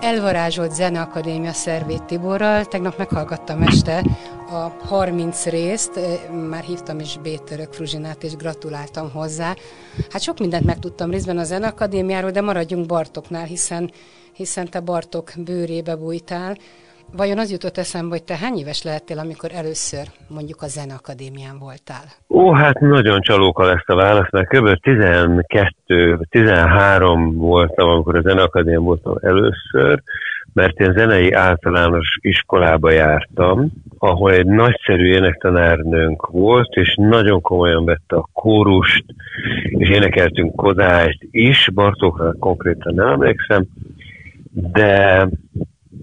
elvarázsolt Zeneakadémia szervét Tiborral. Tegnap meghallgattam este a 30 részt, már hívtam is Bétörök Fruzsinát, és gratuláltam hozzá. Hát sok mindent megtudtam részben a Zeneakadémiáról, de maradjunk Bartoknál, hiszen, hiszen te Bartok bőrébe bújtál. Vajon az jutott eszembe, hogy te hány éves lehettél, amikor először mondjuk a Zeneakadémián voltál? Ó, hát nagyon csalóka lesz a válasz, mert kb. 12-13 voltam, amikor a Zeneakadémián voltam először, mert én zenei általános iskolába jártam, ahol egy nagyszerű énektanárnőnk volt, és nagyon komolyan vette a kórust, és énekeltünk Kodályt is, Bartókra konkrétan nem emlékszem, de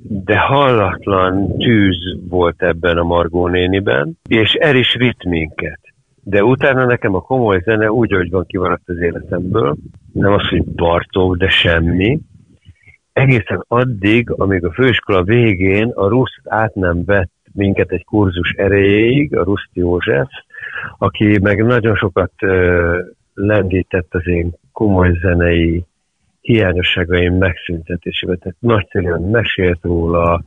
de hallatlan tűz volt ebben a Margó néniben, és el is vitt minket. De utána nekem a komoly zene úgy, hogy van kimaradt az életemből, nem az, hogy Bartók, de semmi. Egészen addig, amíg a főiskola végén a Ruszt át nem vett minket egy kurzus erejéig, a Ruszt József, aki meg nagyon sokat lendített az én komoly zenei hiányosságaim megszüntetésével. Tehát nagyszerűen mesélt róla,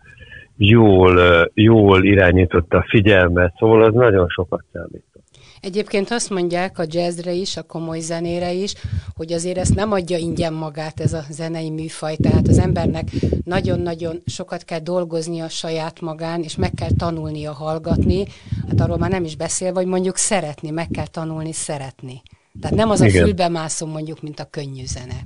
jól, jól irányította a figyelmet, szóval az nagyon sokat számít. Egyébként azt mondják a jazzre is, a komoly zenére is, hogy azért ezt nem adja ingyen magát ez a zenei műfaj, tehát az embernek nagyon-nagyon sokat kell dolgozni a saját magán, és meg kell tanulnia hallgatni, hát arról már nem is beszél, vagy mondjuk szeretni, meg kell tanulni szeretni. Tehát nem az a fülbe mászom mondjuk, mint a könnyű zene.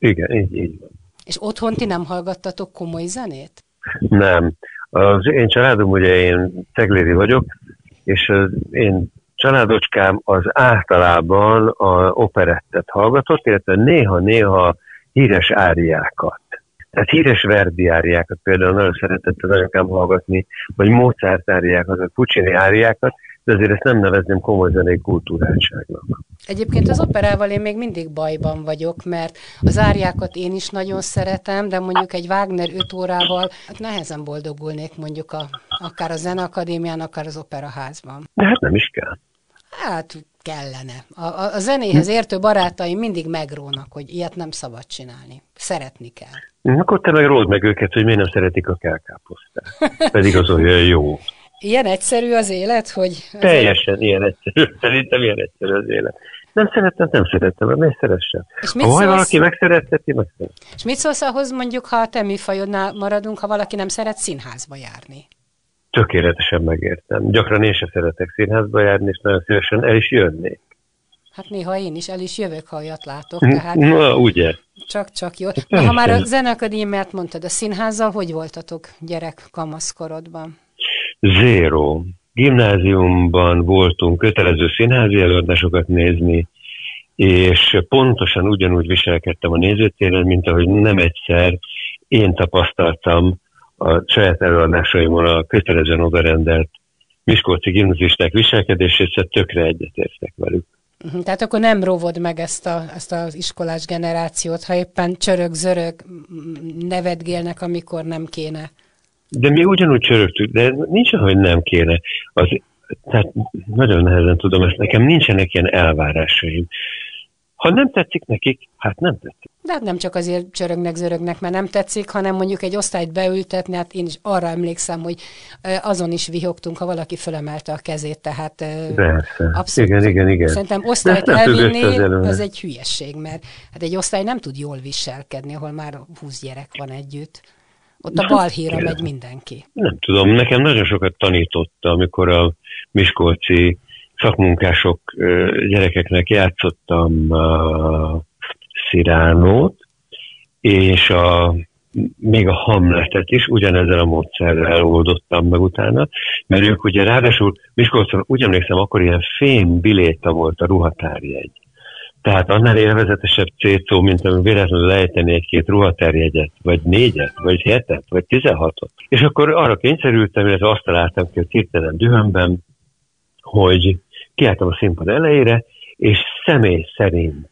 Igen, így, így van. És otthon ti nem hallgattatok komoly zenét? Nem. Az én családom, ugye én cegléri vagyok, és az én családocskám az általában a operettet hallgatott, illetve néha-néha híres áriákat. Tehát híres Verdi áriákat például nagyon szeretett az anyakám hallgatni, vagy Mozart áriákat, vagy Puccini áriákat, de azért ezt nem nevezném komoly zenei kultúráltságnak. Egyébként az operával én még mindig bajban vagyok, mert az árjákat én is nagyon szeretem, de mondjuk egy Wagner 5 órával hát nehezen boldogulnék mondjuk a, akár a Zeneakadémián, akár az operaházban. De hát nem is kell. Hát kellene. A, a, a zenéhez értő barátaim mindig megrónak, hogy ilyet nem szabad csinálni. Szeretni kell. Akkor te meg ród meg őket, hogy miért nem szeretik a kelkáposztát. Pedig az olyan jó. Ilyen egyszerű az élet, hogy... Az Teljesen élet... ilyen egyszerű. Szerintem ilyen egyszerű az élet. Nem szerettem, nem szerettem, mert miért szeressem? És mit ha szólsz... valaki megszeretheti, megszereti. És mit szólsz ahhoz mondjuk, ha a te műfajodnál maradunk, ha valaki nem szeret színházba járni? Tökéletesen megértem. Gyakran én sem szeretek színházba járni, és nagyon szívesen el is jönnék. Hát néha én is el is jövök, ha olyat látok. Tehát Na, ugye. Csak-csak jó. Na, ha már a Zenekadémiát mondtad, a színházzal hogy voltatok gyerek kamaszkorodban? Zero. Gimnáziumban voltunk kötelező színházi előadásokat nézni, és pontosan ugyanúgy viselkedtem a nézőtéren, mint ahogy nem egyszer én tapasztaltam a saját előadásaimon a kötelezően odarendelt Miskolci gimnazisták viselkedését, szóval tökre egyetértek velük. Mhm, tehát akkor nem rovod meg ezt, a, ezt az iskolás generációt, ha éppen csörög-zörög nevetgélnek, amikor nem kéne. De mi ugyanúgy csörögtük, de nincs, hogy nem kéne. Az, tehát nagyon nehezen tudom ezt, nekem nincsenek ilyen elvárásaim. Ha nem tetszik nekik, hát nem tetszik. De hát nem csak azért csörögnek, zörögnek, mert nem tetszik, hanem mondjuk egy osztályt beültetni, hát én is arra emlékszem, hogy azon is vihogtunk, ha valaki fölemelte a kezét, tehát Persze. abszolút. Igen, igen, igen. Szerintem osztályt elvinni, az egy hülyesség, mert hát egy osztály nem tud jól viselkedni, ahol már 20 gyerek van együtt. Ott a balhíra megy mindenki. Nem tudom, nekem nagyon sokat tanította, amikor a Miskolci szakmunkások gyerekeknek játszottam a Sziránót, és a, még a Hamletet is ugyanezzel a módszerrel oldottam meg utána, mert ők ugye ráadásul Miskolcon úgy emlékszem, akkor ilyen fém biléta volt a ruhatárjegy Tehát annál élvezetesebb cétszó, mint ami véletlenül lejteni egy-két ruhaterjegyet, vagy négyet, vagy hetet, vagy tizenhatot. És akkor arra kényszerültem, illetve azt találtam ki a hirtelen dühömben, hogy kiálltam a színpad elejére, és személy szerint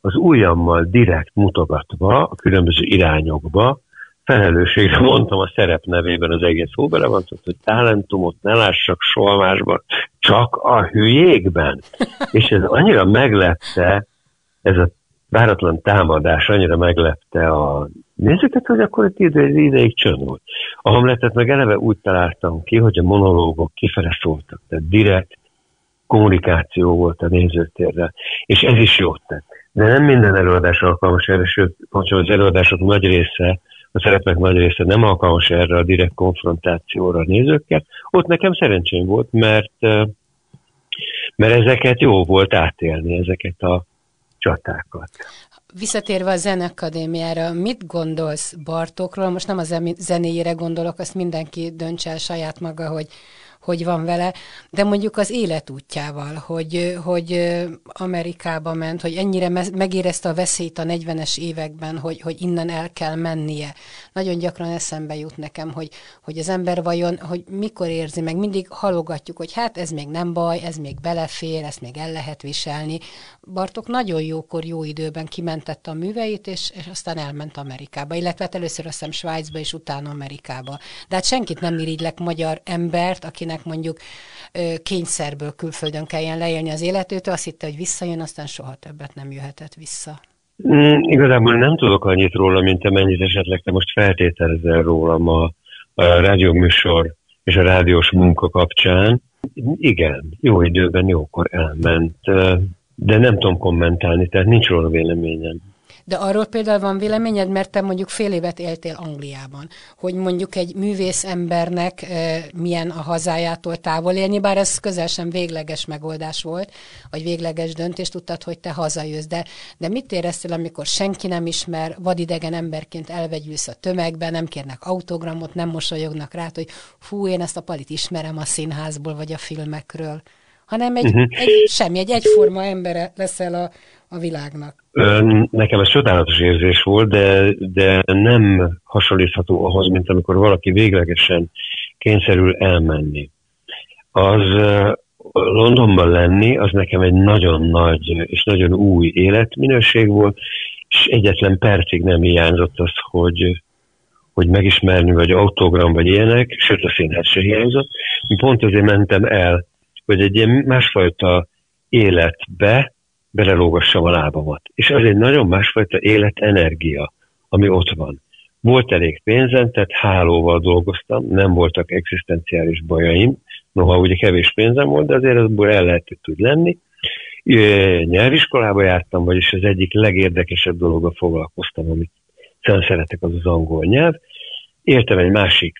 az ujjammal direkt mutogatva a különböző irányokba felelősségre mondtam a szerep nevében az egész szóbelevantot, hogy talentumot ne lássak soha másban, csak a hülyékben. És ez annyira meglepte, ez a váratlan támadás annyira meglepte a nézőket, hogy akkor egy ide, ideig csönd volt. A Hamletet meg eleve úgy találtam ki, hogy a monológok kifele szóltak, tehát direkt kommunikáció volt a nézőtérrel, és ez is jót tett. De nem minden előadás alkalmas erre, sőt, az előadások nagy része a szerepek nagy része nem alkalmas erre a direkt konfrontációra nézőkkel. Ott nekem szerencsém volt, mert, mert ezeket jó volt átélni, ezeket a csatákat. Visszatérve a Zenekadémiára, mit gondolsz Bartókról? Most nem a zenéjére gondolok, azt mindenki döntse el saját maga, hogy hogy van vele, de mondjuk az életútjával, hogy, hogy Amerikába ment, hogy ennyire megérezte a veszélyt a 40-es években, hogy, hogy innen el kell mennie. Nagyon gyakran eszembe jut nekem, hogy, hogy az ember vajon, hogy mikor érzi meg, mindig halogatjuk, hogy hát ez még nem baj, ez még belefér, ezt még el lehet viselni. Bartok nagyon jókor, jó időben kimentette a műveit, és, és aztán elment Amerikába, illetve hát először azt hiszem Svájcba, és utána Amerikába. De hát senkit nem irigylek magyar embert, akinek akinek mondjuk kényszerből külföldön kelljen leélni az életét, azt hitte, hogy visszajön, aztán soha többet nem jöhetett vissza. Mm, igazából nem tudok annyit róla, mint amennyit esetleg te most feltételezel rólam a, a rádióműsor és a rádiós munka kapcsán. Igen, jó időben, jókor elment, de nem tudom kommentálni, tehát nincs róla véleményem. De arról például van véleményed, mert te mondjuk fél évet éltél Angliában, hogy mondjuk egy művész embernek e, milyen a hazájától távol élni, bár ez közel sem végleges megoldás volt, vagy végleges döntés, tudtad, hogy te hazajössz. De, de mit éreztél, amikor senki nem ismer, vadidegen emberként elvegyülsz a tömegbe, nem kérnek autogramot, nem mosolyognak rá, hogy fú, én ezt a palit ismerem a színházból, vagy a filmekről hanem egy, uh-huh. egy semmi, egy egyforma embere leszel a, a világnak. Nekem ez csodálatos érzés volt, de, de nem hasonlítható ahhoz, mint amikor valaki véglegesen kényszerül elmenni. Az Londonban lenni, az nekem egy nagyon nagy és nagyon új életminőség volt, és egyetlen percig nem hiányzott az, hogy, hogy megismerni, vagy autogram, vagy ilyenek, sőt a színház se hiányzott. Pont azért mentem el, hogy egy ilyen másfajta életbe belelógassam a lábamat. És az egy nagyon másfajta életenergia, ami ott van. Volt elég pénzem, tehát hálóval dolgoztam, nem voltak egzisztenciális bajaim, noha ugye kevés pénzem volt, de azért azból el lehetett tud lenni. Nyelviskolába jártam, vagyis az egyik legérdekesebb dologgal foglalkoztam, amit szem szeretek, az az angol nyelv. Értem egy másik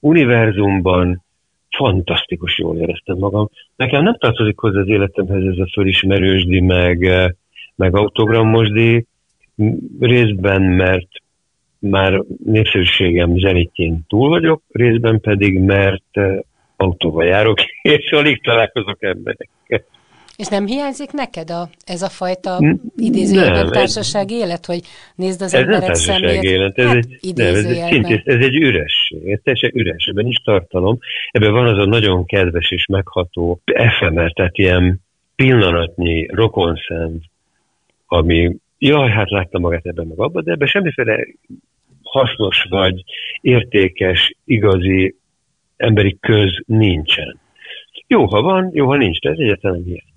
univerzumban, fantasztikus jól éreztem magam. Nekem nem tartozik hozzá az életemhez ez a fölismerősdi, meg, eh, meg autogrammosdi, részben, mert már népszerűségem zenitjén túl vagyok, részben pedig, mert eh, autóval járok, és alig találkozok emberekkel. És nem hiányzik neked a, ez a fajta idézőjelben társaság élet, hogy nézd az ez emberek szemét? élet, ez, hát, egy, nem, ez, egy szintén, ez egy üresség, ez teljesen üres, ebben is tartalom. Ebben van az a nagyon kedves és megható efemer, tehát ilyen pillanatnyi rokonszem, ami, jaj, hát láttam magát ebben meg abban, de ebben semmiféle hasznos vagy értékes, igazi emberi köz nincsen. Jó, ha van, jó, ha nincs, de ez egyáltalán ilyen.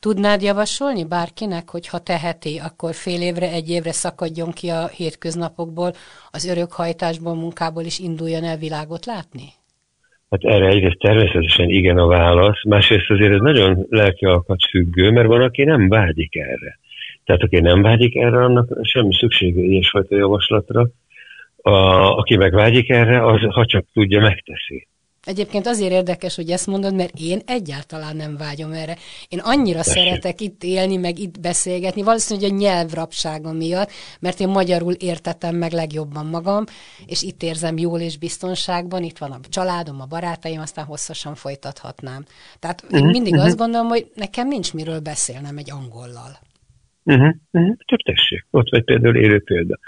Tudnád javasolni bárkinek, hogy ha teheti, akkor fél évre, egy évre szakadjon ki a hétköznapokból, az örökhajtásból, munkából is induljon el világot látni? Hát erre egyrészt természetesen igen a válasz, másrészt azért ez nagyon lelkialkat függő, mert van, aki nem vágyik erre. Tehát aki nem vágyik erre, annak semmi szüksége ilyesfajta javaslatra. A, aki meg vágyik erre, az ha csak tudja, megteszi. Egyébként azért érdekes, hogy ezt mondod, mert én egyáltalán nem vágyom erre. Én annyira Tessék. szeretek itt élni, meg itt beszélgetni, valószínűleg a nyelvrapságom miatt, mert én magyarul értettem meg legjobban magam, és itt érzem jól és biztonságban, itt van a családom, a barátaim, aztán hosszasan folytathatnám. Tehát én uh-huh, mindig uh-huh. azt gondolom, hogy nekem nincs miről beszélnem egy angollal. Uh-huh, uh-huh. Csak tessék, ott vagy például élő példa.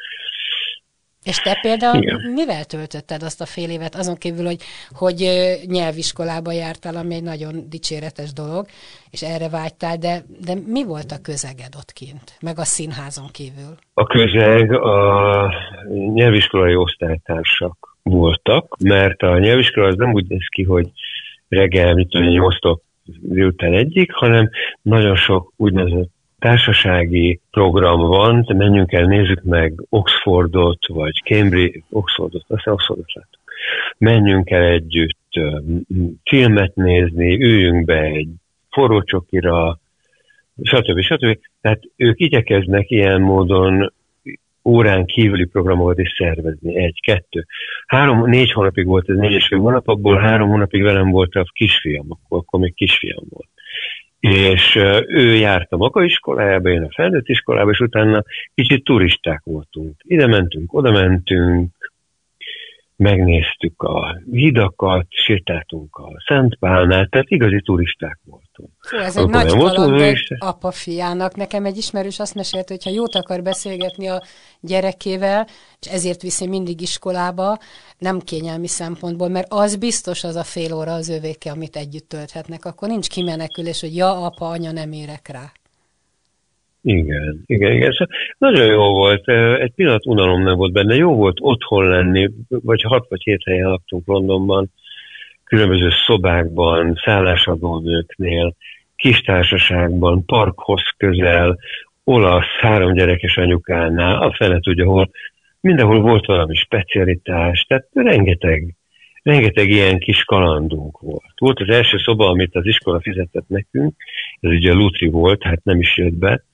És te például Igen. mivel töltötted azt a fél évet, azon kívül, hogy, hogy nyelviskolába jártál, ami egy nagyon dicséretes dolog, és erre vágytál, de, de mi volt a közeged ott kint, meg a színházon kívül? A közeg a nyelviskolai osztálytársak voltak, mert a nyelviskola az nem úgy néz ki, hogy reggel, mit tudom, nyolctól délután egyik, hanem nagyon sok úgynevezett társasági program van, de menjünk el, nézzük meg Oxfordot, vagy Cambridge, Oxfordot, aztán Oxfordot látok. Menjünk el együtt filmet nézni, üljünk be egy forró csokira, stb. stb. Tehát ők igyekeznek ilyen módon órán kívüli programokat is szervezni. Egy, kettő. Három, négy hónapig volt ez, négy és fél hónap, három hónapig velem volt a kisfiam, akkor, akkor még kisfiam volt és ő járt a maga iskolájába, én a felnőtt iskolába, és utána kicsit turisták voltunk. Ide mentünk, oda mentünk, megnéztük a hidakat, sétáltunk a Szent Pálnál, tehát igazi turisták voltunk. Fú, ez egy nagy kaland apa fiának. Nekem egy ismerős azt mesélte, hogy ha jót akar beszélgetni a gyerekével, és ezért viszi mindig iskolába, nem kényelmi szempontból, mert az biztos az a fél óra az övéke, amit együtt tölthetnek. Akkor nincs kimenekülés, hogy ja, apa, anya, nem érek rá. Igen, igen, igen. Nagyon jó volt. Egy pillanat unalom nem volt benne. Jó volt otthon lenni, vagy hat vagy hét helyen laktunk Londonban, különböző szobákban, szállásadónőknél, kis társaságban, parkhoz közel, olasz, három gyerekes anyukánál, a fele tudja hol, mindenhol volt valami specialitás, tehát rengeteg, rengeteg ilyen kis kalandunk volt. Volt az első szoba, amit az iskola fizetett nekünk, ez ugye a Lutri volt, hát nem is jött be,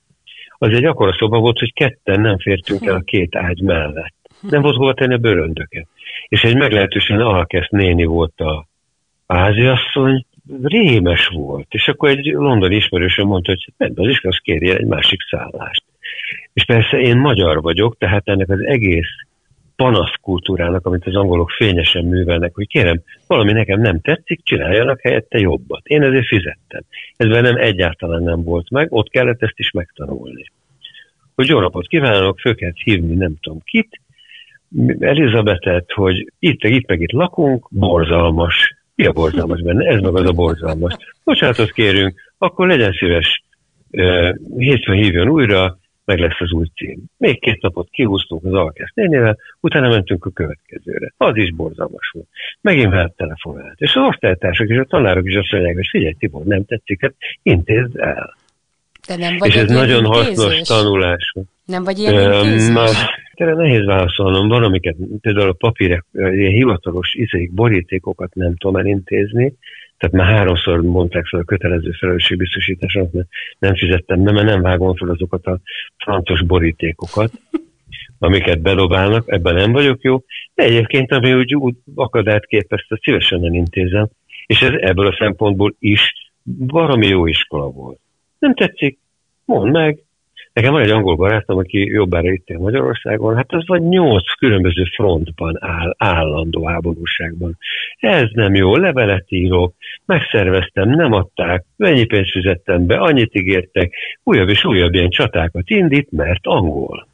az egy akkora szoba volt, hogy ketten nem fértünk el a két ágy mellett. Nem volt hova tenni a bőröndöket. És egy meglehetősen alkeszt néni volt a háziasszony, rémes volt. És akkor egy londoni ismerősöm mondta, hogy nem, az iskola kérje egy másik szállást. És persze én magyar vagyok, tehát ennek az egész panaszkultúrának, amit az angolok fényesen művelnek, hogy kérem, valami nekem nem tetszik, csináljanak helyette jobbat. Én ezért fizettem. Ez nem egyáltalán nem volt meg, ott kellett ezt is megtanulni. Hogy jó napot kívánok, föl kellett hívni nem tudom kit, Elizabetet, hogy itt, itt meg itt lakunk, borzalmas. Mi a borzalmas benne? Ez meg az a borzalmas. Bocsánatot kérünk, akkor legyen szíves, hétfőn hívjon újra, meg lesz az új cím. Még két napot kihúztunk az Alkesz nénével, utána mentünk a következőre. Az is borzalmas volt. Megint velem telefonált. És az osztálytársak és a tanárok is azt mondják, hogy figyelj Tibor, nem tetszik, hát intézd el. De nem vagy és ez nagyon intézős. hasznos tanulás. Nem vagy ilyen intézős? Már nehéz válaszolnom. Van, amiket például a papírek, ilyen hivatalos izék, borítékokat nem tudom elintézni, tehát már háromszor mondták fel a kötelező felelősségbiztosításomat, mert nem fizettem be, mert nem vágom fel azokat a francos borítékokat, amiket bedobálnak, ebben nem vagyok jó, de egyébként ami úgy, úgy akadályt képezte, szívesen nem intézem, és ez ebből a szempontból is valami jó iskola volt. Nem tetszik? Mondd meg, Nekem van egy angol barátom, aki jobbára itt él Magyarországon, hát az vagy nyolc különböző frontban áll, állandó háborúságban. Ez nem jó, levelet írok, megszerveztem, nem adták, mennyi pénzt fizettem be, annyit ígértek, újabb és újabb ilyen csatákat indít, mert angol.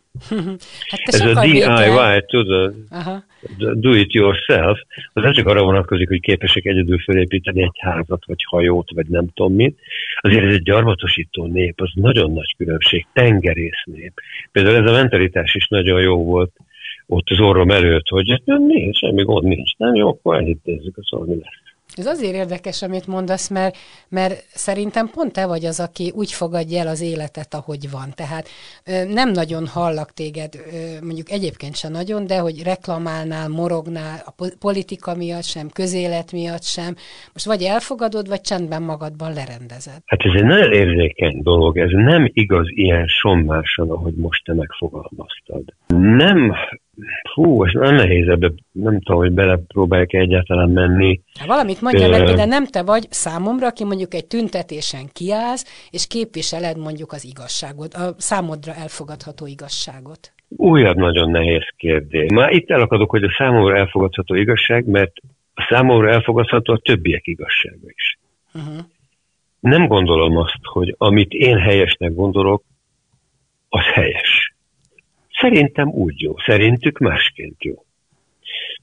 Hát Ez a DIY, tudod, Aha. do it yourself, az nem csak arra vonatkozik, hogy képesek egyedül felépíteni egy házat, vagy hajót, vagy nem tudom mit. Azért ez egy gyarmatosító nép, az nagyon nagy különbség, tengerész nép. Például ez a mentalitás is nagyon jó volt ott az orrom előtt, hogy hát nincs, semmi gond nincs, nem jó, akkor elintézzük, az mi lesz. Ez azért érdekes, amit mondasz, mert, mert szerintem pont te vagy az, aki úgy fogadja el az életet, ahogy van. Tehát nem nagyon hallak téged, mondjuk egyébként sem nagyon, de hogy reklamálnál, morognál, a politika miatt sem, közélet miatt sem. Most vagy elfogadod, vagy csendben magadban lerendezed. Hát ez egy nagyon érzékeny dolog, ez nem igaz ilyen sommásan, ahogy most te megfogalmaztad. Nem Hú, ez nem nehéz ebbe, nem tudom, hogy belepróbálják egyáltalán menni. Hát valamit mondja meg, de nem te vagy számomra, aki mondjuk egy tüntetésen kiállsz, és képviseled mondjuk az igazságot, a számodra elfogadható igazságot. Újabb nagyon nehéz kérdés. Már itt elakadok, hogy a számomra elfogadható igazság, mert a számomra elfogadható a többiek igazsága is. Uh-huh. Nem gondolom azt, hogy amit én helyesnek gondolok, az helyes. Szerintem úgy jó, szerintük másként jó.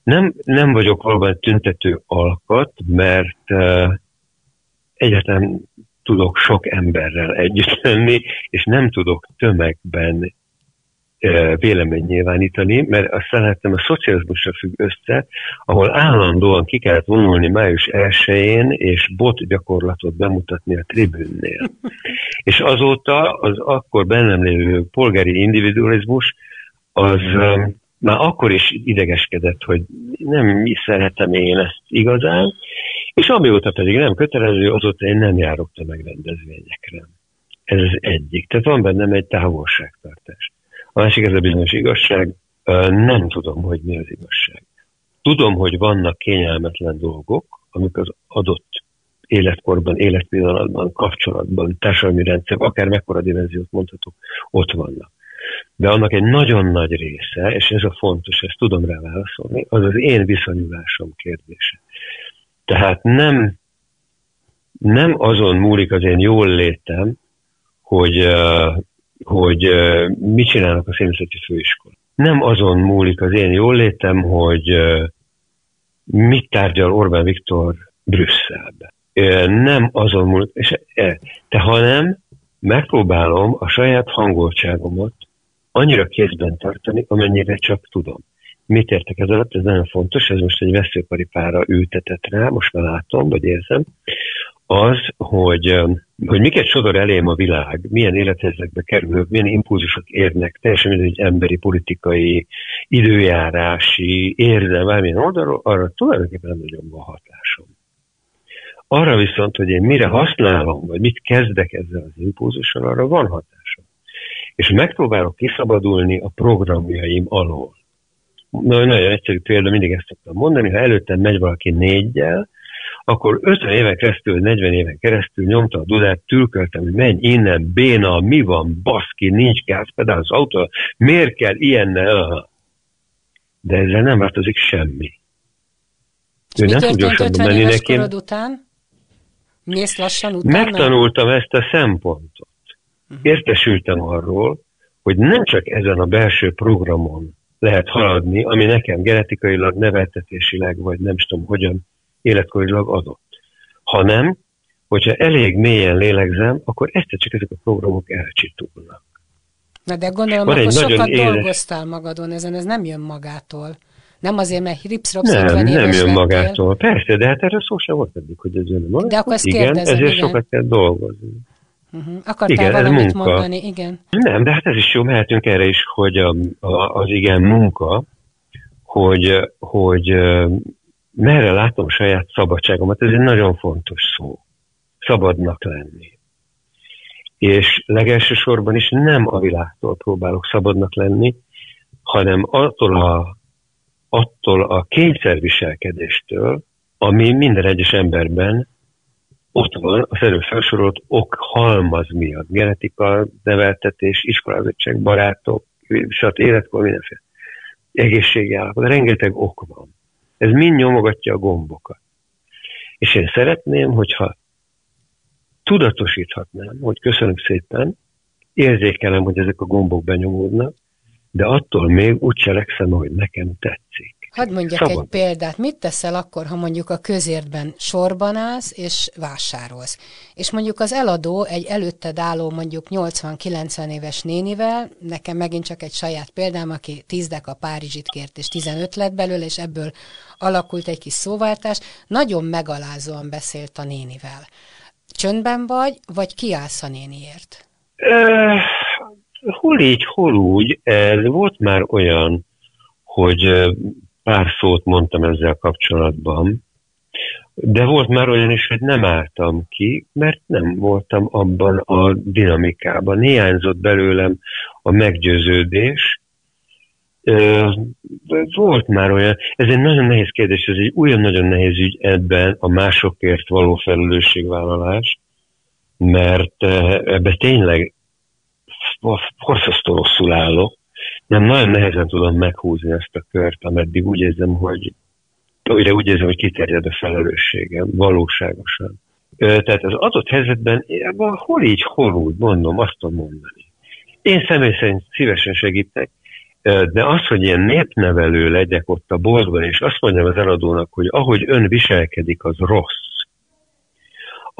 Nem, nem vagyok valóban tüntető alkat, mert uh, egyáltalán tudok sok emberrel együtt lenni, és nem tudok tömegben vélemény nyilvánítani, mert azt láttam, a szocializmusra függ össze, ahol állandóan ki kellett vonulni május 1-én, és bot gyakorlatot bemutatni a tribünnél. És azóta az akkor bennem lévő polgári individualizmus az már akkor is idegeskedett, hogy nem is szeretem én ezt igazán, és amióta pedig nem kötelező, azóta én nem járok tömegrendezvényekre. Ez az egyik. Tehát van bennem egy távolságtartás. A másik ez a bizonyos igazság. Nem tudom, hogy mi az igazság. Tudom, hogy vannak kényelmetlen dolgok, amik az adott életkorban, életpillanatban, kapcsolatban, társadalmi rendszer, akár mekkora dimenziót mondhatok, ott vannak. De annak egy nagyon nagy része, és ez a fontos, ezt tudom rá válaszolni, az az én viszonyulásom kérdése. Tehát nem, nem azon múlik az én jól létem, hogy, hogy mit csinálnak a színzeti főiskola. Nem azon múlik az én jól létem, hogy mit tárgyal Orbán Viktor Brüsszelbe. Nem azon múlik, és, te hanem megpróbálom a saját hangoltságomat annyira kézben tartani, amennyire csak tudom. Mit értek ez alatt? Ez nagyon fontos, ez most egy veszőparipára ültetett rá, most már látom, vagy érzem, az, hogy, hogy miket sodor elém a világ, milyen élethelyzetekbe kerülök, milyen impulzusok érnek, teljesen mindegy emberi, politikai, időjárási, érzem, bármilyen oldalról, arra tulajdonképpen nem nagyon van hatásom. Arra viszont, hogy én mire használom, vagy mit kezdek ezzel az impulzussal, arra van hatásom. És megpróbálok kiszabadulni a programjaim alól. Na, nagyon egyszerű példa, mindig ezt szoktam mondani, ha előttem megy valaki négyel, akkor 50 éven keresztül, 40 éven keresztül nyomta a dudát, tülköltem, hogy menj innen, béna, mi van, baszki, nincs gázpedál az autó, miért kell ilyennel? De ezzel nem változik semmi. Ő nem tud gyorsabban menni neki. után? Mész lassan utána? Megtanultam ezt a szempontot. Uh-huh. Értesültem arról, hogy nem csak ezen a belső programon lehet haladni, ami nekem genetikailag, neveltetésileg, vagy nem is tudom hogyan életkorilag adott. Hanem, hogyha elég mélyen lélegzem, akkor egyszer csak ezek a programok elcsitulnak. Na de gondolom, Van akkor sokat éles... dolgoztál magadon ezen, ez nem jön magától. Nem azért, mert ripszropsz Nem, nem jön lettél. magától. Persze, de hát erről szó sem volt eddig, hogy ez jön magától. De akkor ezt igen, kérdezem, ezért igen. sokat kell dolgozni. Uh-huh. Akartál igen, valamit munka. mondani, igen. Nem, de hát ez is jó, mehetünk erre is, hogy a, a, az igen munka, hogy, hogy merre látom saját szabadságomat, ez egy nagyon fontos szó. Szabadnak lenni. És legelsősorban is nem a világtól próbálok szabadnak lenni, hanem attól a, attól a kényszerviselkedéstől, ami minden egyes emberben ott van, az előbb felsorolt ok halmaz miatt. Genetika, neveltetés, iskolázottság, barátok, stb. életkor, mindenféle egészségi állapot. Rengeteg ok van. Ez mind nyomogatja a gombokat. És én szeretném, hogyha tudatosíthatnám, hogy köszönöm szépen, érzékelem, hogy ezek a gombok benyomódnak, de attól még úgy cselekszem, hogy nekem tetszik. Hadd mondjak Szabad. egy példát. Mit teszel akkor, ha mondjuk a közértben sorban állsz és vásárolsz? És mondjuk az eladó egy előtted álló mondjuk 80-90 éves nénivel, nekem megint csak egy saját példám, aki 10 a Párizsit kért, és 15 lett belőle, és ebből alakult egy kis szóváltás, nagyon megalázóan beszélt a nénivel. Csöndben vagy, vagy kiállsz a néniért? Uh, hol így, hol úgy. Ez volt már olyan, hogy pár szót mondtam ezzel kapcsolatban, de volt már olyan is, hogy nem álltam ki, mert nem voltam abban a dinamikában. Hiányzott belőlem a meggyőződés. Volt már olyan, ez egy nagyon nehéz kérdés, ez egy olyan nagyon nehéz ügy ebben a másokért való felelősségvállalás, mert ebbe tényleg hosszasztó rosszul állok, nem nagyon nehezen tudom meghúzni ezt a kört, ameddig úgy érzem, hogy újra úgy érzem, hogy kiterjed a felelősségem, valóságosan. Tehát az adott helyzetben, hol így, hol úgy, mondom, azt tudom mondani. Én személy szerint szívesen segítek, de az, hogy ilyen népnevelő legyek ott a boltban, és azt mondjam az eladónak, hogy ahogy ön viselkedik, az rossz,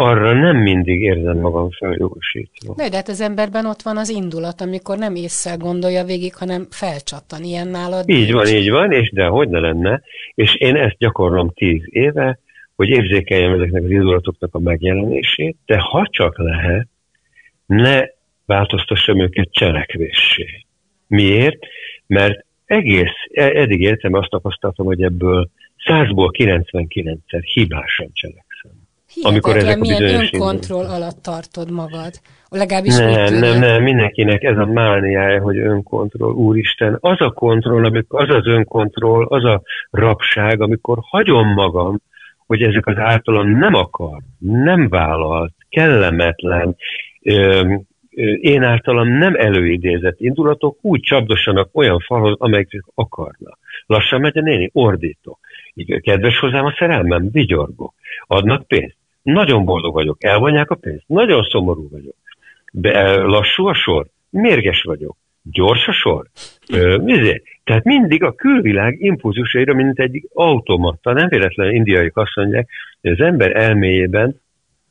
arra nem mindig érzem magam feljogosítva. De, de hát az emberben ott van az indulat, amikor nem észre gondolja végig, hanem felcsattan ilyen nálad. Így nincs. van, így van, és de hogy ne lenne, és én ezt gyakorlom tíz éve, hogy érzékeljem ezeknek az indulatoknak a megjelenését, de ha csak lehet, ne változtassam őket cselekvéssé. Miért? Mert egész, e, eddig értem, azt tapasztaltam, hogy ebből százból 99-szer hibásan cselekszem. Hihetetlen, amikor ezek milyen önkontroll alatt tartod magad. Legalábbis nem, nem, nem, mindenkinek ez a mániája, hogy önkontroll. Úristen, az a kontroll, amikor, az az önkontroll, az a rabság, amikor hagyom magam, hogy ezek az általán nem akar, nem vállalt, kellemetlen, én általam nem előidézett indulatok úgy csapdossanak olyan falhoz, amelyek akarnak. Lassan megy a néni, ordítok. Így, kedves hozzám a szerelmem, vigyorgok. Adnak pénzt. Nagyon boldog vagyok. Elvonják a pénzt. Nagyon szomorú vagyok. De lassú a sor. Mérges vagyok. Gyors a sor. Ö, Tehát mindig a külvilág impulzusaira, mint egy automata, nem véletlenül indiaiak azt mondják, hogy az ember elméjében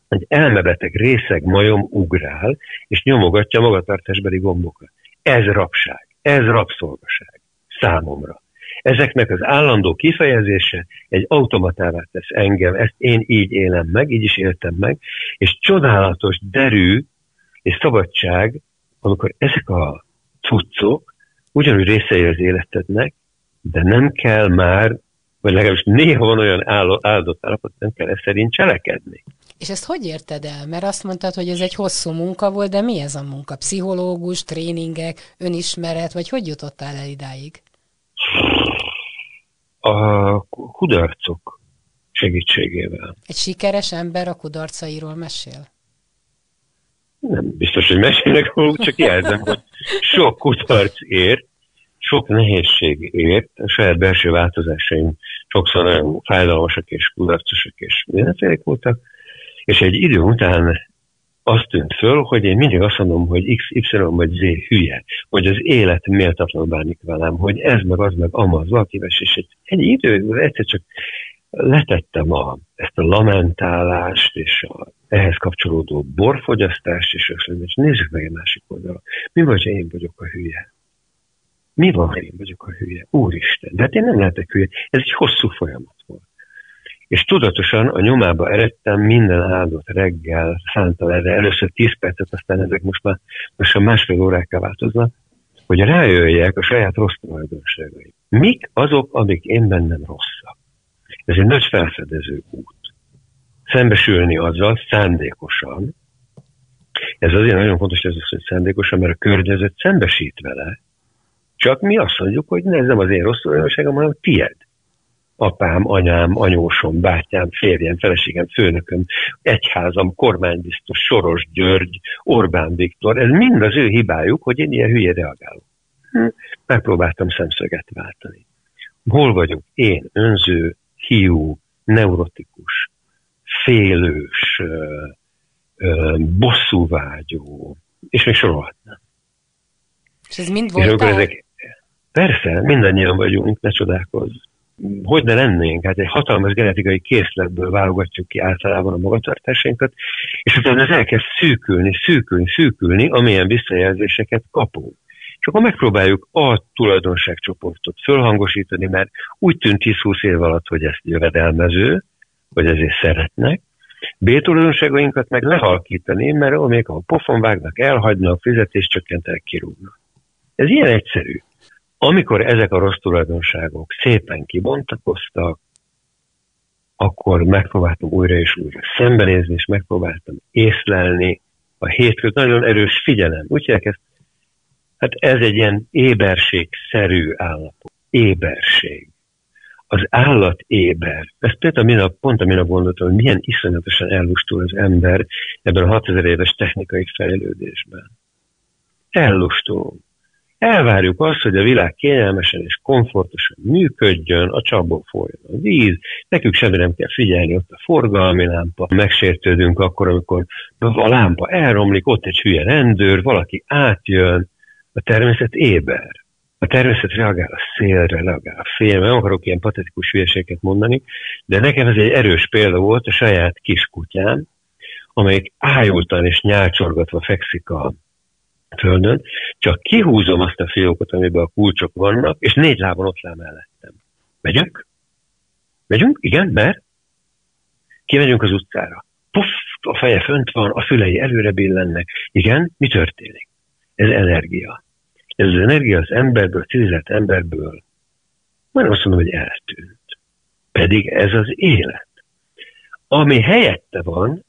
egy elmebeteg részeg majom ugrál, és nyomogatja magatartásbeli gombokat. Ez rabság, ez rabszolgaság számomra. Ezeknek az állandó kifejezése egy automatává tesz engem, ezt én így élem meg, így is éltem meg, és csodálatos derű és szabadság, amikor ezek a cuccok ugyanúgy részei az életednek, de nem kell már, vagy legalábbis néha van olyan áldott állapot, nem kell ezt szerint cselekedni. És ezt hogy érted el? Mert azt mondtad, hogy ez egy hosszú munka volt, de mi ez a munka? Pszichológus, tréningek, önismeret, vagy hogy jutottál el idáig? A kudarcok segítségével. Egy sikeres ember a kudarcairól mesél? Nem biztos, hogy mesélnek róluk, csak jelzem, hogy sok kudarc ért, sok nehézség ért, a saját belső változásaim sokszor nagyon fájdalmasak és kudarcosak és mindenfélek voltak, és egy idő után azt tűnt föl, hogy én mindig azt mondom, hogy X, Y vagy Z hülye, hogy az élet méltatlan bánik velem, hogy ez meg az meg amaz, valakives, és egy, egy idő, egyszer csak letettem a, ezt a lamentálást, és a, ehhez kapcsolódó borfogyasztást, és azt mondom, hogy nézzük meg egy másik oldalra. Mi vagy, én vagyok a hülye? Mi van, ha én vagyok a hülye? Úristen, de hát én nem lehetek hülye. Ez egy hosszú folyamat volt. És tudatosan a nyomába eredtem minden áldott reggel, szánta erre először 10 percet, aztán ezek most már most a másfél órákká változnak, hogy rájöjjek a saját rossz tulajdonságai. Mik azok, amik én bennem rosszak? Ez egy nagy felfedező út. Szembesülni azzal szándékosan, ez azért nagyon fontos, ez az, hogy szándékosan, mert a környezet szembesít vele, csak mi azt mondjuk, hogy ez nem az én rossz tulajdonságom, hanem tied apám, anyám, anyósom, bátyám, férjem, feleségem, főnököm, egyházam, kormánybiztos, Soros György, Orbán Viktor, ez mind az ő hibájuk, hogy én ilyen hülye reagálok. Hm. Megpróbáltam szemszöget váltani. Hol vagyok én, önző, hiú, neurotikus, félős, bosszúvágyó, és még sorolhatnám. És ez mind voltál? És ezek, persze, mindannyian vagyunk, ne csodálkozz hogy ne lennénk? Hát egy hatalmas genetikai készletből válogatjuk ki általában a magatartásainkat, és utána ez elkezd szűkülni, szűkülni, szűkülni, amilyen visszajelzéseket kapunk. És akkor megpróbáljuk a tulajdonságcsoportot fölhangosítani, mert úgy tűnt 10-20 év alatt, hogy ezt jövedelmező, vagy ezért szeretnek, B tulajdonságainkat meg lehalkítani, mert amelyek a pofon vágnak, elhagynak, fizetést csökkentenek, kirúgnak. Ez ilyen egyszerű. Amikor ezek a rossz tulajdonságok szépen kibontakoztak, akkor megpróbáltam újra és újra szembenézni, és megpróbáltam észlelni a hétköz nagyon erős figyelem. Úgyhogy ezt, hát ez egy ilyen éberségszerű állapot. Éberség. Az állat éber. Ezt például minap, pont a minap gondoltam, hogy milyen iszonyatosan ellustul az ember ebben a 6000 éves technikai fejlődésben. Ellustulunk. Elvárjuk azt, hogy a világ kényelmesen és komfortosan működjön, a csapból folyjon a víz, nekünk semmi nem kell figyelni, ott a forgalmi lámpa, megsértődünk akkor, amikor a lámpa elromlik, ott egy hülye rendőr, valaki átjön, A természet éber. A természet reagál a szélre, reagál a félre. Nem akarok ilyen patetikus hülyeséget mondani, de nekem ez egy erős példa volt a saját kiskutyám, amelyik ájultan és nyálcsorgatva fekszik a földön, csak kihúzom azt a fiókot, amiben a kulcsok vannak, és négy lábon ott le mellettem. Megyünk? Megyünk? Igen, mert? Kimegyünk az utcára. Puff, a feje fönt van, a fülei előre billennek. Igen, mi történik? Ez energia. Ez az energia az emberből, civilizált emberből, már azt mondom, hogy eltűnt. Pedig ez az élet. Ami helyette van,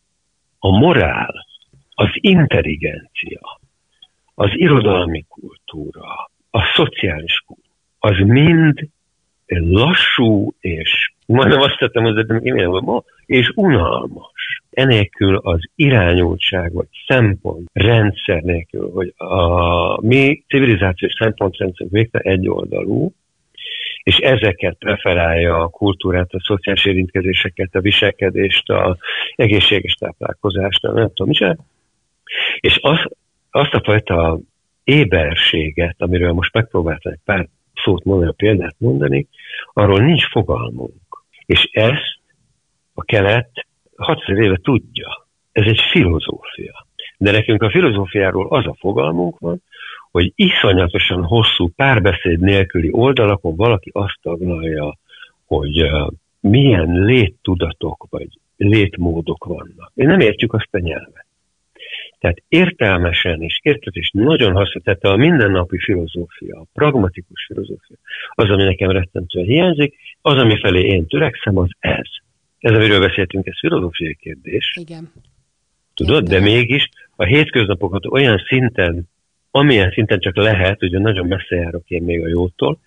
a morál, az intelligencia, az irodalmi kultúra, a szociális kultúra, az mind lassú és majdnem azt tettem az hogy ma, és unalmas. Enélkül az irányultság vagy szempont rendszer nélkül, hogy a mi civilizációs szempontrendszer végtelen egyoldalú, és ezeket preferálja a kultúrát, a szociális érintkezéseket, a viselkedést, a egészséges táplálkozást, nem tudom, mi És az, azt a fajta éberséget, amiről most megpróbáltam egy pár szót mondani, a példát mondani, arról nincs fogalmunk. És ezt a kelet 600 éve tudja. Ez egy filozófia. De nekünk a filozófiáról az a fogalmunk van, hogy iszonyatosan hosszú párbeszéd nélküli oldalakon valaki azt taglalja, hogy milyen léttudatok vagy létmódok vannak. Én nem értjük azt a nyelvet. Tehát értelmesen és értetés nagyon hasznos, tehát a mindennapi filozófia, a pragmatikus filozófia, az, ami nekem rettentően hiányzik, az, ami felé én törekszem, az ez. Ez, amiről beszéltünk, ez filozófiai kérdés. Igen. Tudod, de mégis a hétköznapokat olyan szinten, amilyen szinten csak lehet, ugye nagyon messze járok én még a jótól,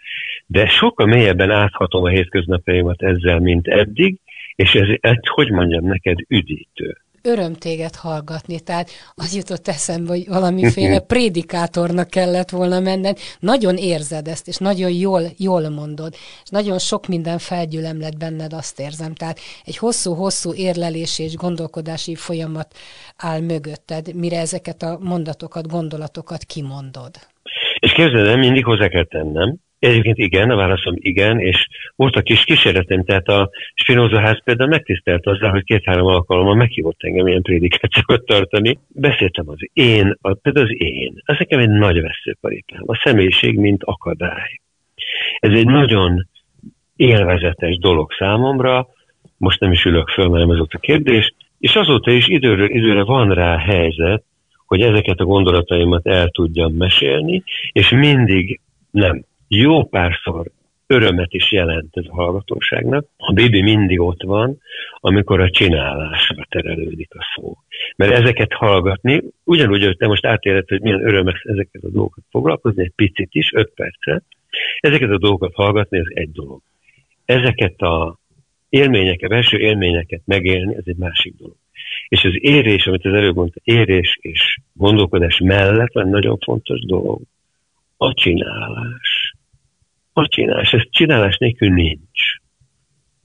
de sokkal mélyebben áthatom a hétköznapjaimat ezzel, mint eddig, és ez, ez hogy mondjam neked, üdítő öröm téged hallgatni. Tehát az jutott eszembe, hogy valamiféle prédikátornak kellett volna menned. Nagyon érzed ezt, és nagyon jól, jól mondod. És nagyon sok minden felgyülem lett benned, azt érzem. Tehát egy hosszú-hosszú érlelési és gondolkodási folyamat áll mögötted, mire ezeket a mondatokat, gondolatokat kimondod. És képzeld mindig hozzá kell tennem, Egyébként igen, a válaszom igen, és volt a kis kísérletem, tehát a Spinoza ház például megtisztelt azzal, hogy két-három alkalommal meghívott engem ilyen prédikációt tartani. Beszéltem az én, a, például az én. Ez nekem egy nagy veszőparipám. A személyiség, mint akadály. Ez egy nagyon élvezetes dolog számomra, most nem is ülök föl, mert ez a kérdés, és azóta is időről időre van rá helyzet, hogy ezeket a gondolataimat el tudjam mesélni, és mindig nem jó párszor örömet is jelent ez a hallgatóságnak. A Bibi mindig ott van, amikor a csinálásra terelődik a szó. Mert ezeket hallgatni, ugyanúgy, hogy te most átéled, hogy milyen örömek ezeket a dolgokat foglalkozni, egy picit is, öt percre, ezeket a dolgokat hallgatni, az egy dolog. Ezeket a élményeket, belső élményeket megélni, ez egy másik dolog. És az érés, amit az előbb mondta, érés és gondolkodás mellett van nagyon fontos dolog, a csinálás a csinálás, ez csinálás nélkül nincs.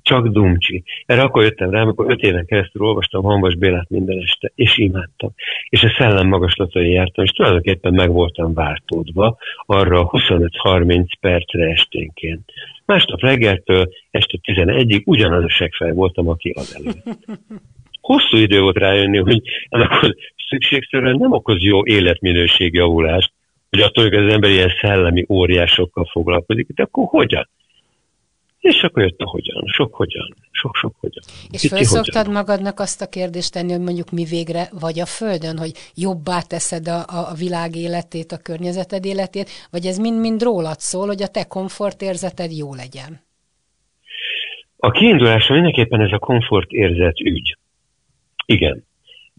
Csak dumcsi. Erre akkor jöttem rá, amikor öt éven keresztül olvastam Hanvas Bélát minden este, és imádtam. És a szellem magaslatai jártam, és tulajdonképpen meg voltam váltódva arra 25-30 percre esténként. Másnap reggeltől este 11-ig ugyanaz a segfej voltam, aki az előtt. Hosszú idő volt rájönni, hogy ennek szükségszerűen nem okoz jó életminőség javulást, hogy attól, hogy az ember ilyen szellemi óriásokkal foglalkozik, de akkor hogyan? És akkor jött a hogyan, sok hogyan, sok-sok hogyan. És Kiki felszoktad hogyan. magadnak azt a kérdést tenni, hogy mondjuk mi végre vagy a Földön, hogy jobbá teszed a, a világ életét, a környezeted életét, vagy ez mind-mind rólad szól, hogy a te komfortérzeted jó legyen? A kiindulása mindenképpen ez a komfortérzet ügy. Igen.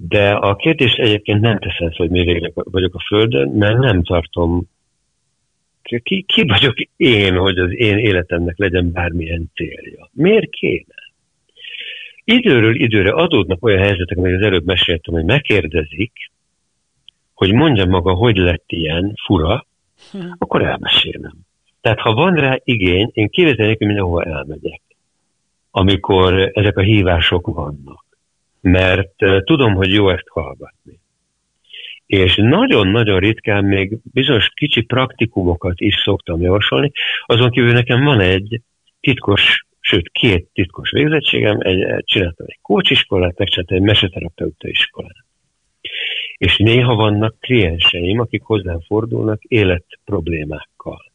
De a kérdés egyébként nem teszem hogy miért vagyok a Földön, mert nem tartom ki, ki vagyok én, hogy az én életemnek legyen bármilyen célja? Miért kéne? Időről időre adódnak olyan helyzetek, amelyek az előbb meséltem, hogy megkérdezik, hogy mondja maga, hogy lett ilyen fura, hm. akkor elmesélem. Tehát ha van rá igény, én kivétel hogy mindenhova elmegyek, amikor ezek a hívások vannak mert tudom, hogy jó ezt hallgatni. és nagyon-nagyon ritkán még bizonyos kicsi praktikumokat is szoktam javasolni, azon kívül nekem van egy titkos, sőt két titkos végzettségem, egy, csináltam egy kócsiskolát, megcsináltam egy meseterapeuta iskolát. És néha vannak klienseim, akik hozzám fordulnak élet problémákkal.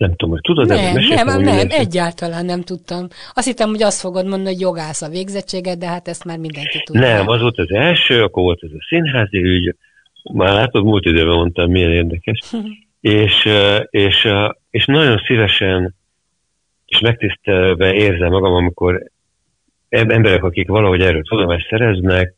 Nem tudom, hogy tudod nem, nem, nem, nem, egyáltalán nem tudtam. Azt hittem, hogy azt fogod mondani, hogy jogász a végzettséget, de hát ezt már mindenki tudja. Nem, az volt az első, akkor volt ez a színházi ügy, már látod, múlt időben mondtam, milyen érdekes. és, és, és nagyon szívesen és megtisztelve érzem magam, amikor emberek, akik valahogy erről tudomást szereznek,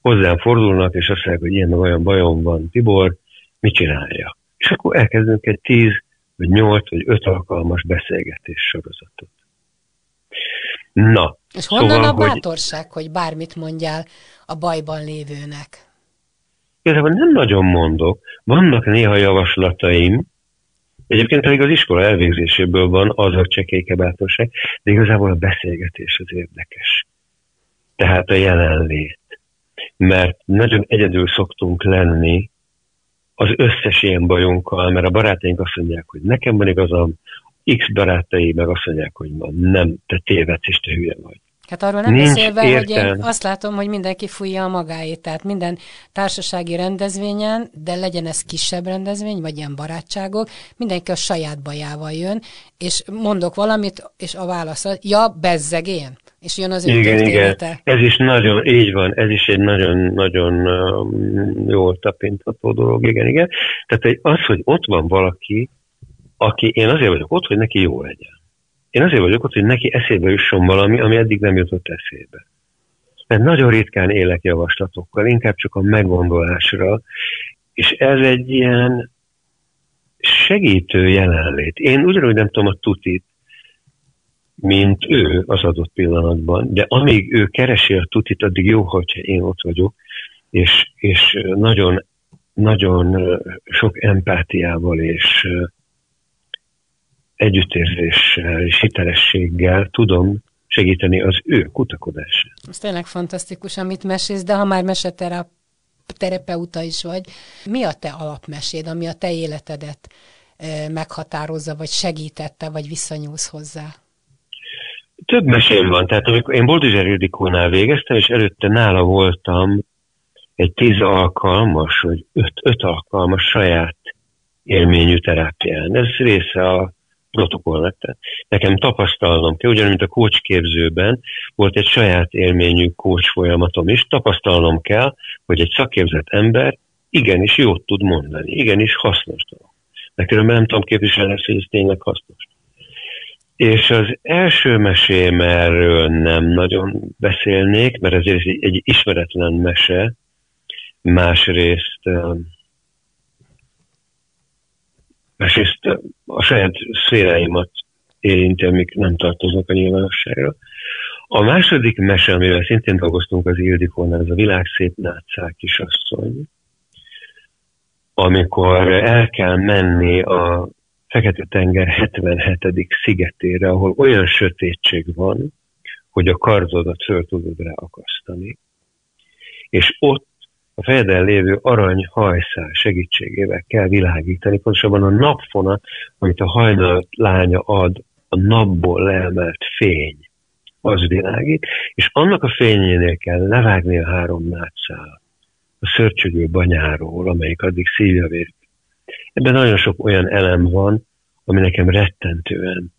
hozzám fordulnak, és azt mondják, hogy ilyen olyan bajom van, Tibor, mit csinálja? És akkor elkezdünk egy tíz, vagy nyolc, vagy öt alkalmas beszélgetés sorozatot. Na. És honnan szóval, a bátorság, hogy... hogy bármit mondjál a bajban lévőnek? Igazából nem nagyon mondok. Vannak néha javaslataim, Egyébként pedig az iskola elvégzéséből van az a csekéke bátorság, de igazából a beszélgetés az érdekes. Tehát a jelenlét. Mert nagyon egyedül szoktunk lenni az összes ilyen bajunkkal, mert a barátaink azt mondják, hogy nekem van igazam, X barátai meg azt mondják, hogy nem, te tévedsz és te hülye vagy. Hát arról nem Nincs beszélve, értelme. hogy én azt látom, hogy mindenki fújja a magáét, tehát minden társasági rendezvényen, de legyen ez kisebb rendezvény, vagy ilyen barátságok, mindenki a saját bajával jön, és mondok valamit, és a válasz ja, bezzeg én. És jön az igen, igen. Ez is nagyon, így van, ez is egy nagyon-nagyon um, jól tapintható dolog, igen, igen. Tehát az, hogy ott van valaki, aki, én azért vagyok ott, hogy neki jó legyen. Én azért vagyok ott, hogy neki eszébe jusson valami, ami eddig nem jutott eszébe. Mert nagyon ritkán élek javaslatokkal, inkább csak a meggondolásra, és ez egy ilyen segítő jelenlét. Én ugyanúgy nem tudom a tutit, mint ő az adott pillanatban, de amíg ő keresi a tutit, addig jó, hogyha én ott vagyok, és, és nagyon, nagyon sok empátiával és együttérzéssel és hitelességgel tudom segíteni az ő kutakodását. Ez tényleg fantasztikus, amit mesélsz, de ha már meseterapeuta is vagy, mi a te alapmeséd, ami a te életedet meghatározza, vagy segítette, vagy visszanyúlsz hozzá? Több mesém van. Tehát amikor én Boldizser Ildikónál végeztem, és előtte nála voltam egy tíz alkalmas, vagy öt, öt alkalmas saját élményű terápián. Ez része a protokollnak. Nekem tapasztalnom kell, ugyanúgy, mint a coach képzőben volt egy saját élményű coach folyamatom is, tapasztalnom kell, hogy egy szakképzett ember igenis jót tud mondani, igenis hasznos dolog. Mert különben nem tudom képviselni, hogy ez tényleg hasznos. És az első mesém erről nem nagyon beszélnék, mert ez egy, ismeretlen mese, másrészt másrészt a saját szféráimat érinti, amik nem tartoznak a nyilvánosságra. A második mese, amivel szintén dolgoztunk az Ildikónál, ez a világ szép nátszák kisasszony, amikor el kell menni a Fekete-tenger 77. szigetére, ahol olyan sötétség van, hogy a kardodat föl tudod rá akasztani, és ott a fejeden lévő arany hajszál segítségével kell világítani, pontosabban a napfonat, amit a hajnal lánya ad, a napból leemelt fény, az világít, és annak a fényénél kell levágni a három nátszál a szörcsögő banyáról, amelyik addig szívja. Ebben nagyon sok olyan elem van, ami nekem rettentően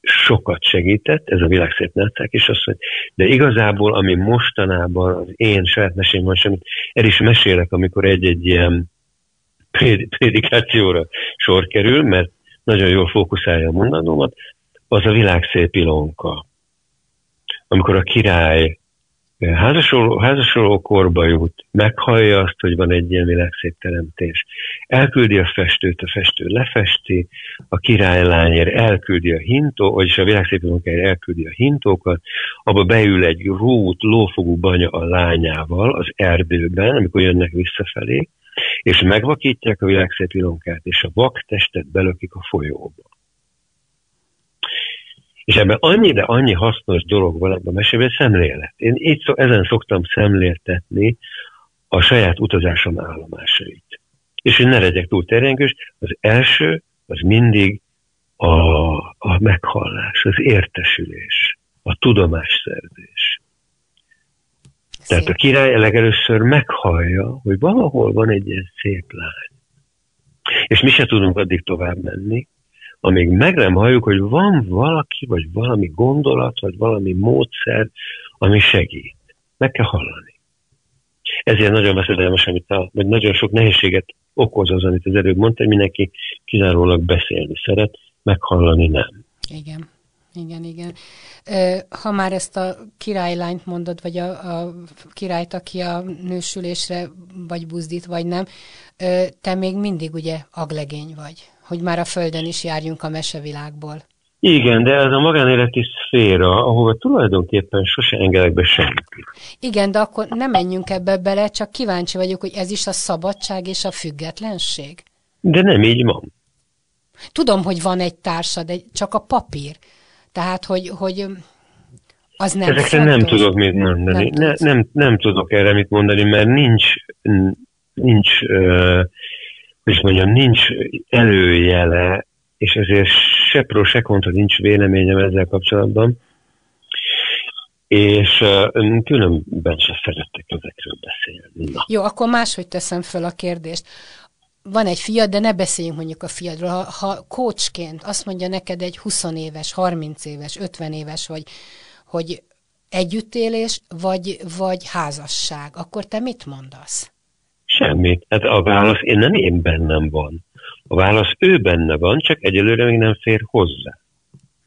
sokat segített, ez a világ szép nettek, és azt mondja, de igazából, ami mostanában az én saját mesém van, semmit el is mesélek, amikor egy-egy ilyen prédikációra sor kerül, mert nagyon jól fókuszálja a mondanómat, az a világ szép ilonka. Amikor a király házasoló, korba jut, meghallja azt, hogy van egy ilyen világszép teremtés, elküldi a festőt, a festő lefesti, a királylányért elküldi a hintó, vagyis a világszép elküldi a hintókat, abba beül egy rút, lófogú banya a lányával az erdőben, amikor jönnek visszafelé, és megvakítják a világszép és a vak testet belökik a folyóba. És ebben annyi, de annyi hasznos dolog van ebben a mesében, szemlélet. Én így szok, ezen szoktam szemléltetni a saját utazásom állomásait. És hogy ne legyek túl terjengős, az első az mindig a, a meghallás, az értesülés, a tudomásszerzés. Szép. Tehát a király legelőször meghallja, hogy valahol van egy ilyen szép lány. És mi se tudunk addig tovább menni, amíg meg nem halljuk, hogy van valaki, vagy valami gondolat, vagy valami módszer, ami segít. Meg kell hallani. Ezért nagyon veszedelmes, amit a, vagy nagyon sok nehézséget okoz az, amit az előbb mondta, hogy mindenki kizárólag beszélni szeret, meghallani nem. Igen. Igen, igen. Ha már ezt a királylányt mondod, vagy a, a királyt, aki a nősülésre vagy buzdít, vagy nem, te még mindig ugye aglegény vagy, hogy már a földön is járjunk a mesevilágból. Igen, de ez a magánéleti szféra, ahova tulajdonképpen sose engedek be senkit. Igen, de akkor nem menjünk ebbe bele, csak kíváncsi vagyok, hogy ez is a szabadság és a függetlenség. De nem így van. Tudom, hogy van egy társad, de csak a papír. Tehát, hogy, hogy az nem Ezekre fontos. nem tudok mit mondani. Nem, ne, nem, nem tudok erre mit mondani, mert nincs, nincs, uh, hogy mondjam, nincs előjele, és ezért se pro, se kontra nincs véleményem ezzel kapcsolatban. És uh, különben se szerettek ezekről beszélni. Na. Jó, akkor máshogy teszem föl a kérdést van egy fiad, de ne beszéljünk mondjuk a fiadról. Ha, ha coachként azt mondja neked egy 20 éves, 30 éves, 50 éves, hogy, hogy együttélés, vagy, vagy házasság, akkor te mit mondasz? Semmit. Hát a válasz én nem én bennem van. A válasz ő benne van, csak egyelőre még nem fér hozzá.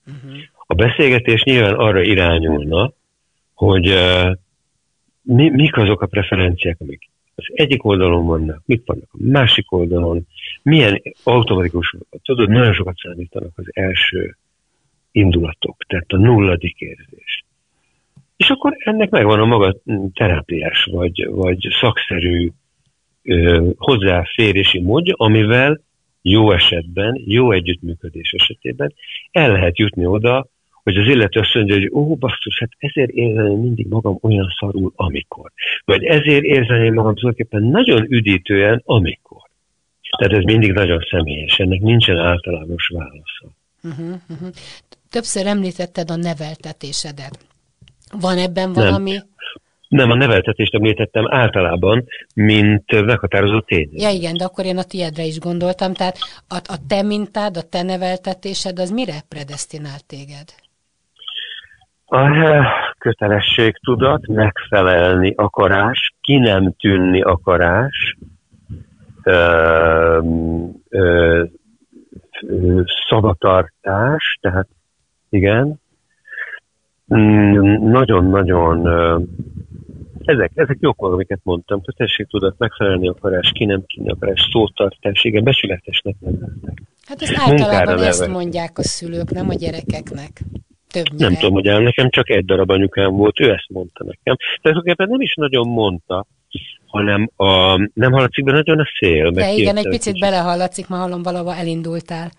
Uh-huh. A beszélgetés nyilván arra irányulna, hogy uh, mi, mik azok a preferenciák, amik az egyik oldalon vannak, mit vannak a másik oldalon, milyen automatikus, tudod, nagyon sokat számítanak az első indulatok, tehát a nulladik érzés. És akkor ennek megvan a maga terápiás vagy, vagy szakszerű hozzáférési módja, amivel jó esetben, jó együttműködés esetében el lehet jutni oda, hogy az illető azt mondja, hogy ó, basszus, hát ezért érzem mindig magam olyan szarul, amikor. Vagy ezért érzem magam tulajdonképpen nagyon üdítően, amikor. Tehát ez mindig nagyon személyes, ennek nincsen általános válasza. Uh-huh, uh-huh. Többször említetted a neveltetésedet. Van ebben valami... Nem. Nem, a neveltetést említettem általában, mint meghatározó tény. Ja igen, de akkor én a tiedre is gondoltam. Tehát a, a te mintád, a te neveltetésed, az mire predestinált téged? A kötelességtudat, megfelelni akarás, ki nem tűnni akarás, ö, ö, szavatartás, tehát igen, mm, nagyon-nagyon ezek, ezek jók amiket mondtam, kötelességtudat, megfelelni akarás, ki nem kínni akarás, szótartás, igen, besületesnek neveltek. Hát ezt általában ezt mondják a szülők, nem a gyerekeknek. Többnyire. Nem tudom, hogy el nekem csak egy darab anyukám volt, ő ezt mondta nekem. Tulajdonképpen nem is nagyon mondta, hanem a, nem hallatszik be nagyon a szél. De igen, egy picit belehallatszik, ma hallom valahova elindultál.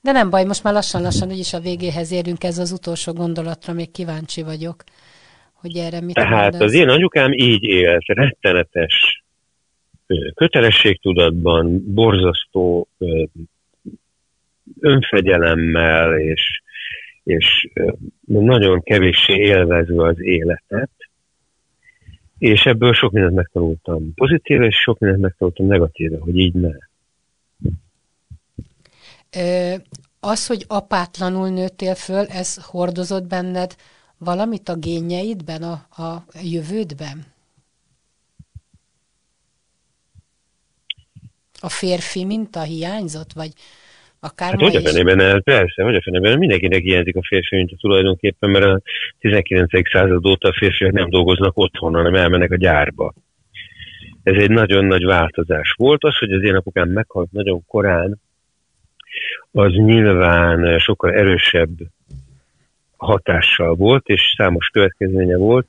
De nem baj, most már lassan-lassan úgyis a végéhez érünk, ez az utolsó gondolatra, még kíváncsi vagyok, hogy erre mit Tehát mondasz. az én anyukám így élt, rettenetes kötelességtudatban, borzasztó önfegyelemmel és és nagyon kevéssé élvezve az életet, és ebből sok mindent megtanultam pozitív, és sok mindent megtanultam negatíve, hogy így ne. Az, hogy apátlanul nőttél föl, ez hordozott benned valamit a génjeidben, a, a jövődben? A férfi minta hiányzott, vagy Akár hát hogy a fenében el, persze, hogy a fenében mindenkinek hiányzik a férfi mint a tulajdonképpen, mert a 19. század óta a férfiak nem dolgoznak otthon, hanem elmennek a gyárba. Ez egy nagyon nagy változás volt. Az, hogy az én apukám meghalt nagyon korán, az nyilván sokkal erősebb hatással volt, és számos következménye volt,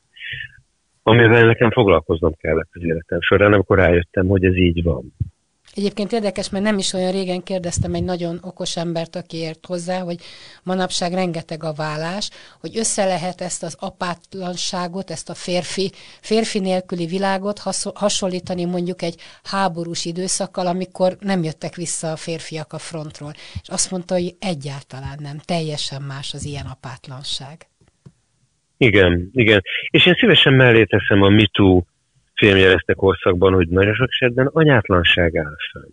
amivel nekem foglalkoznom kellett az életem során, amikor rájöttem, hogy ez így van. Egyébként érdekes, mert nem is olyan régen kérdeztem egy nagyon okos embert, aki ért hozzá, hogy manapság rengeteg a vállás, hogy össze lehet ezt az apátlanságot, ezt a férfi, férfi nélküli világot hasonlítani mondjuk egy háborús időszakkal, amikor nem jöttek vissza a férfiak a frontról. És azt mondta, hogy egyáltalán nem, teljesen más az ilyen apátlanság. Igen, igen. És én szívesen mellé teszem a MeToo filmjelezte korszakban, hogy nagyon sok esetben anyátlanság áll fönn.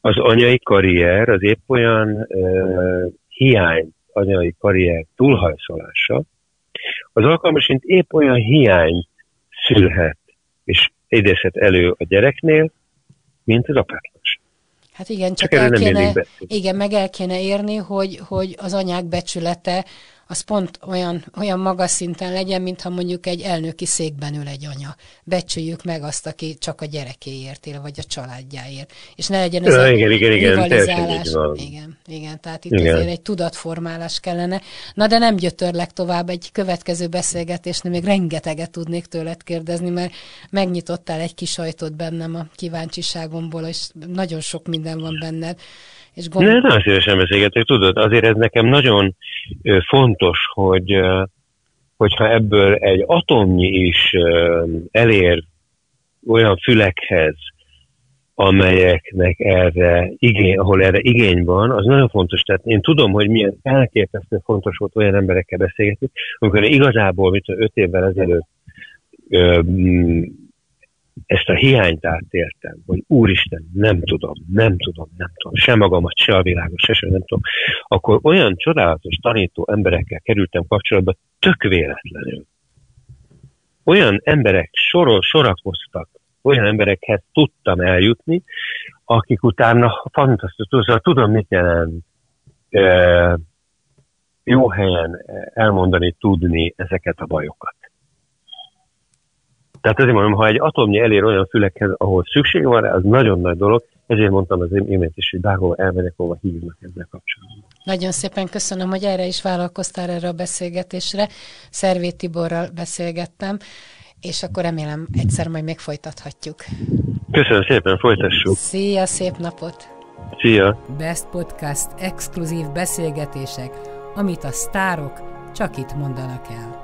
Az anyai karrier az épp olyan uh, hiány, anyai karrier túlhajszolása, az alkalmasint épp olyan hiány szülhet és idézhet elő a gyereknél, mint az apátlanság. Hát igen, csak, csak el kéne, igen, meg el kéne érni, hogy, hogy az anyák becsülete az pont olyan, olyan magas szinten legyen, mintha mondjuk egy elnöki székben ül egy anya. Becsüljük meg azt, aki csak a gyerekéért él, vagy a családjáért. És ne legyen ez ja, igen, igen, rivalizálás. Igen, igen, igen, tehát itt igen. azért egy tudatformálás kellene. Na de nem gyötörlek tovább, egy következő beszélgetésnél még rengeteget tudnék tőled kérdezni, mert megnyitottál egy kis ajtót bennem a kíváncsiságomból, és nagyon sok minden van benned. És gond... Ne, nagyon szívesen beszélgetek, tudod, azért ez nekem nagyon fontos, hogy hogyha ebből egy atomnyi is elér olyan fülekhez, amelyeknek erre igény, ahol erre igény van, az nagyon fontos. Tehát én tudom, hogy milyen elképesztő fontos volt olyan emberekkel beszélgetni, amikor igazából, mint öt évvel ezelőtt ezt a hiányt átéltem, hogy úristen, nem tudom, nem tudom, nem tudom, se magamat, se a világot, se, se nem tudom, akkor olyan csodálatos tanító emberekkel kerültem kapcsolatba tök véletlenül. Olyan emberek sorol, sorakoztak, olyan emberekhez tudtam eljutni, akik utána fantasztikus, tudom, mit jelent jó helyen elmondani, tudni ezeket a bajokat. Tehát azért mondom, ha egy atomnyi elér olyan fülekhez, ahol szükség van rá, az nagyon nagy dolog, ezért mondtam az imént is, hogy bárhol elmegyek, hova hívnak ezzel kapcsolatban. Nagyon szépen köszönöm, hogy erre is vállalkoztál erre a beszélgetésre. Szervét Tiborral beszélgettem, és akkor remélem egyszer majd még folytathatjuk. Köszönöm szépen, folytassuk. Szia, szép napot! Szia! Best Podcast exkluzív beszélgetések, amit a sztárok csak itt mondanak el.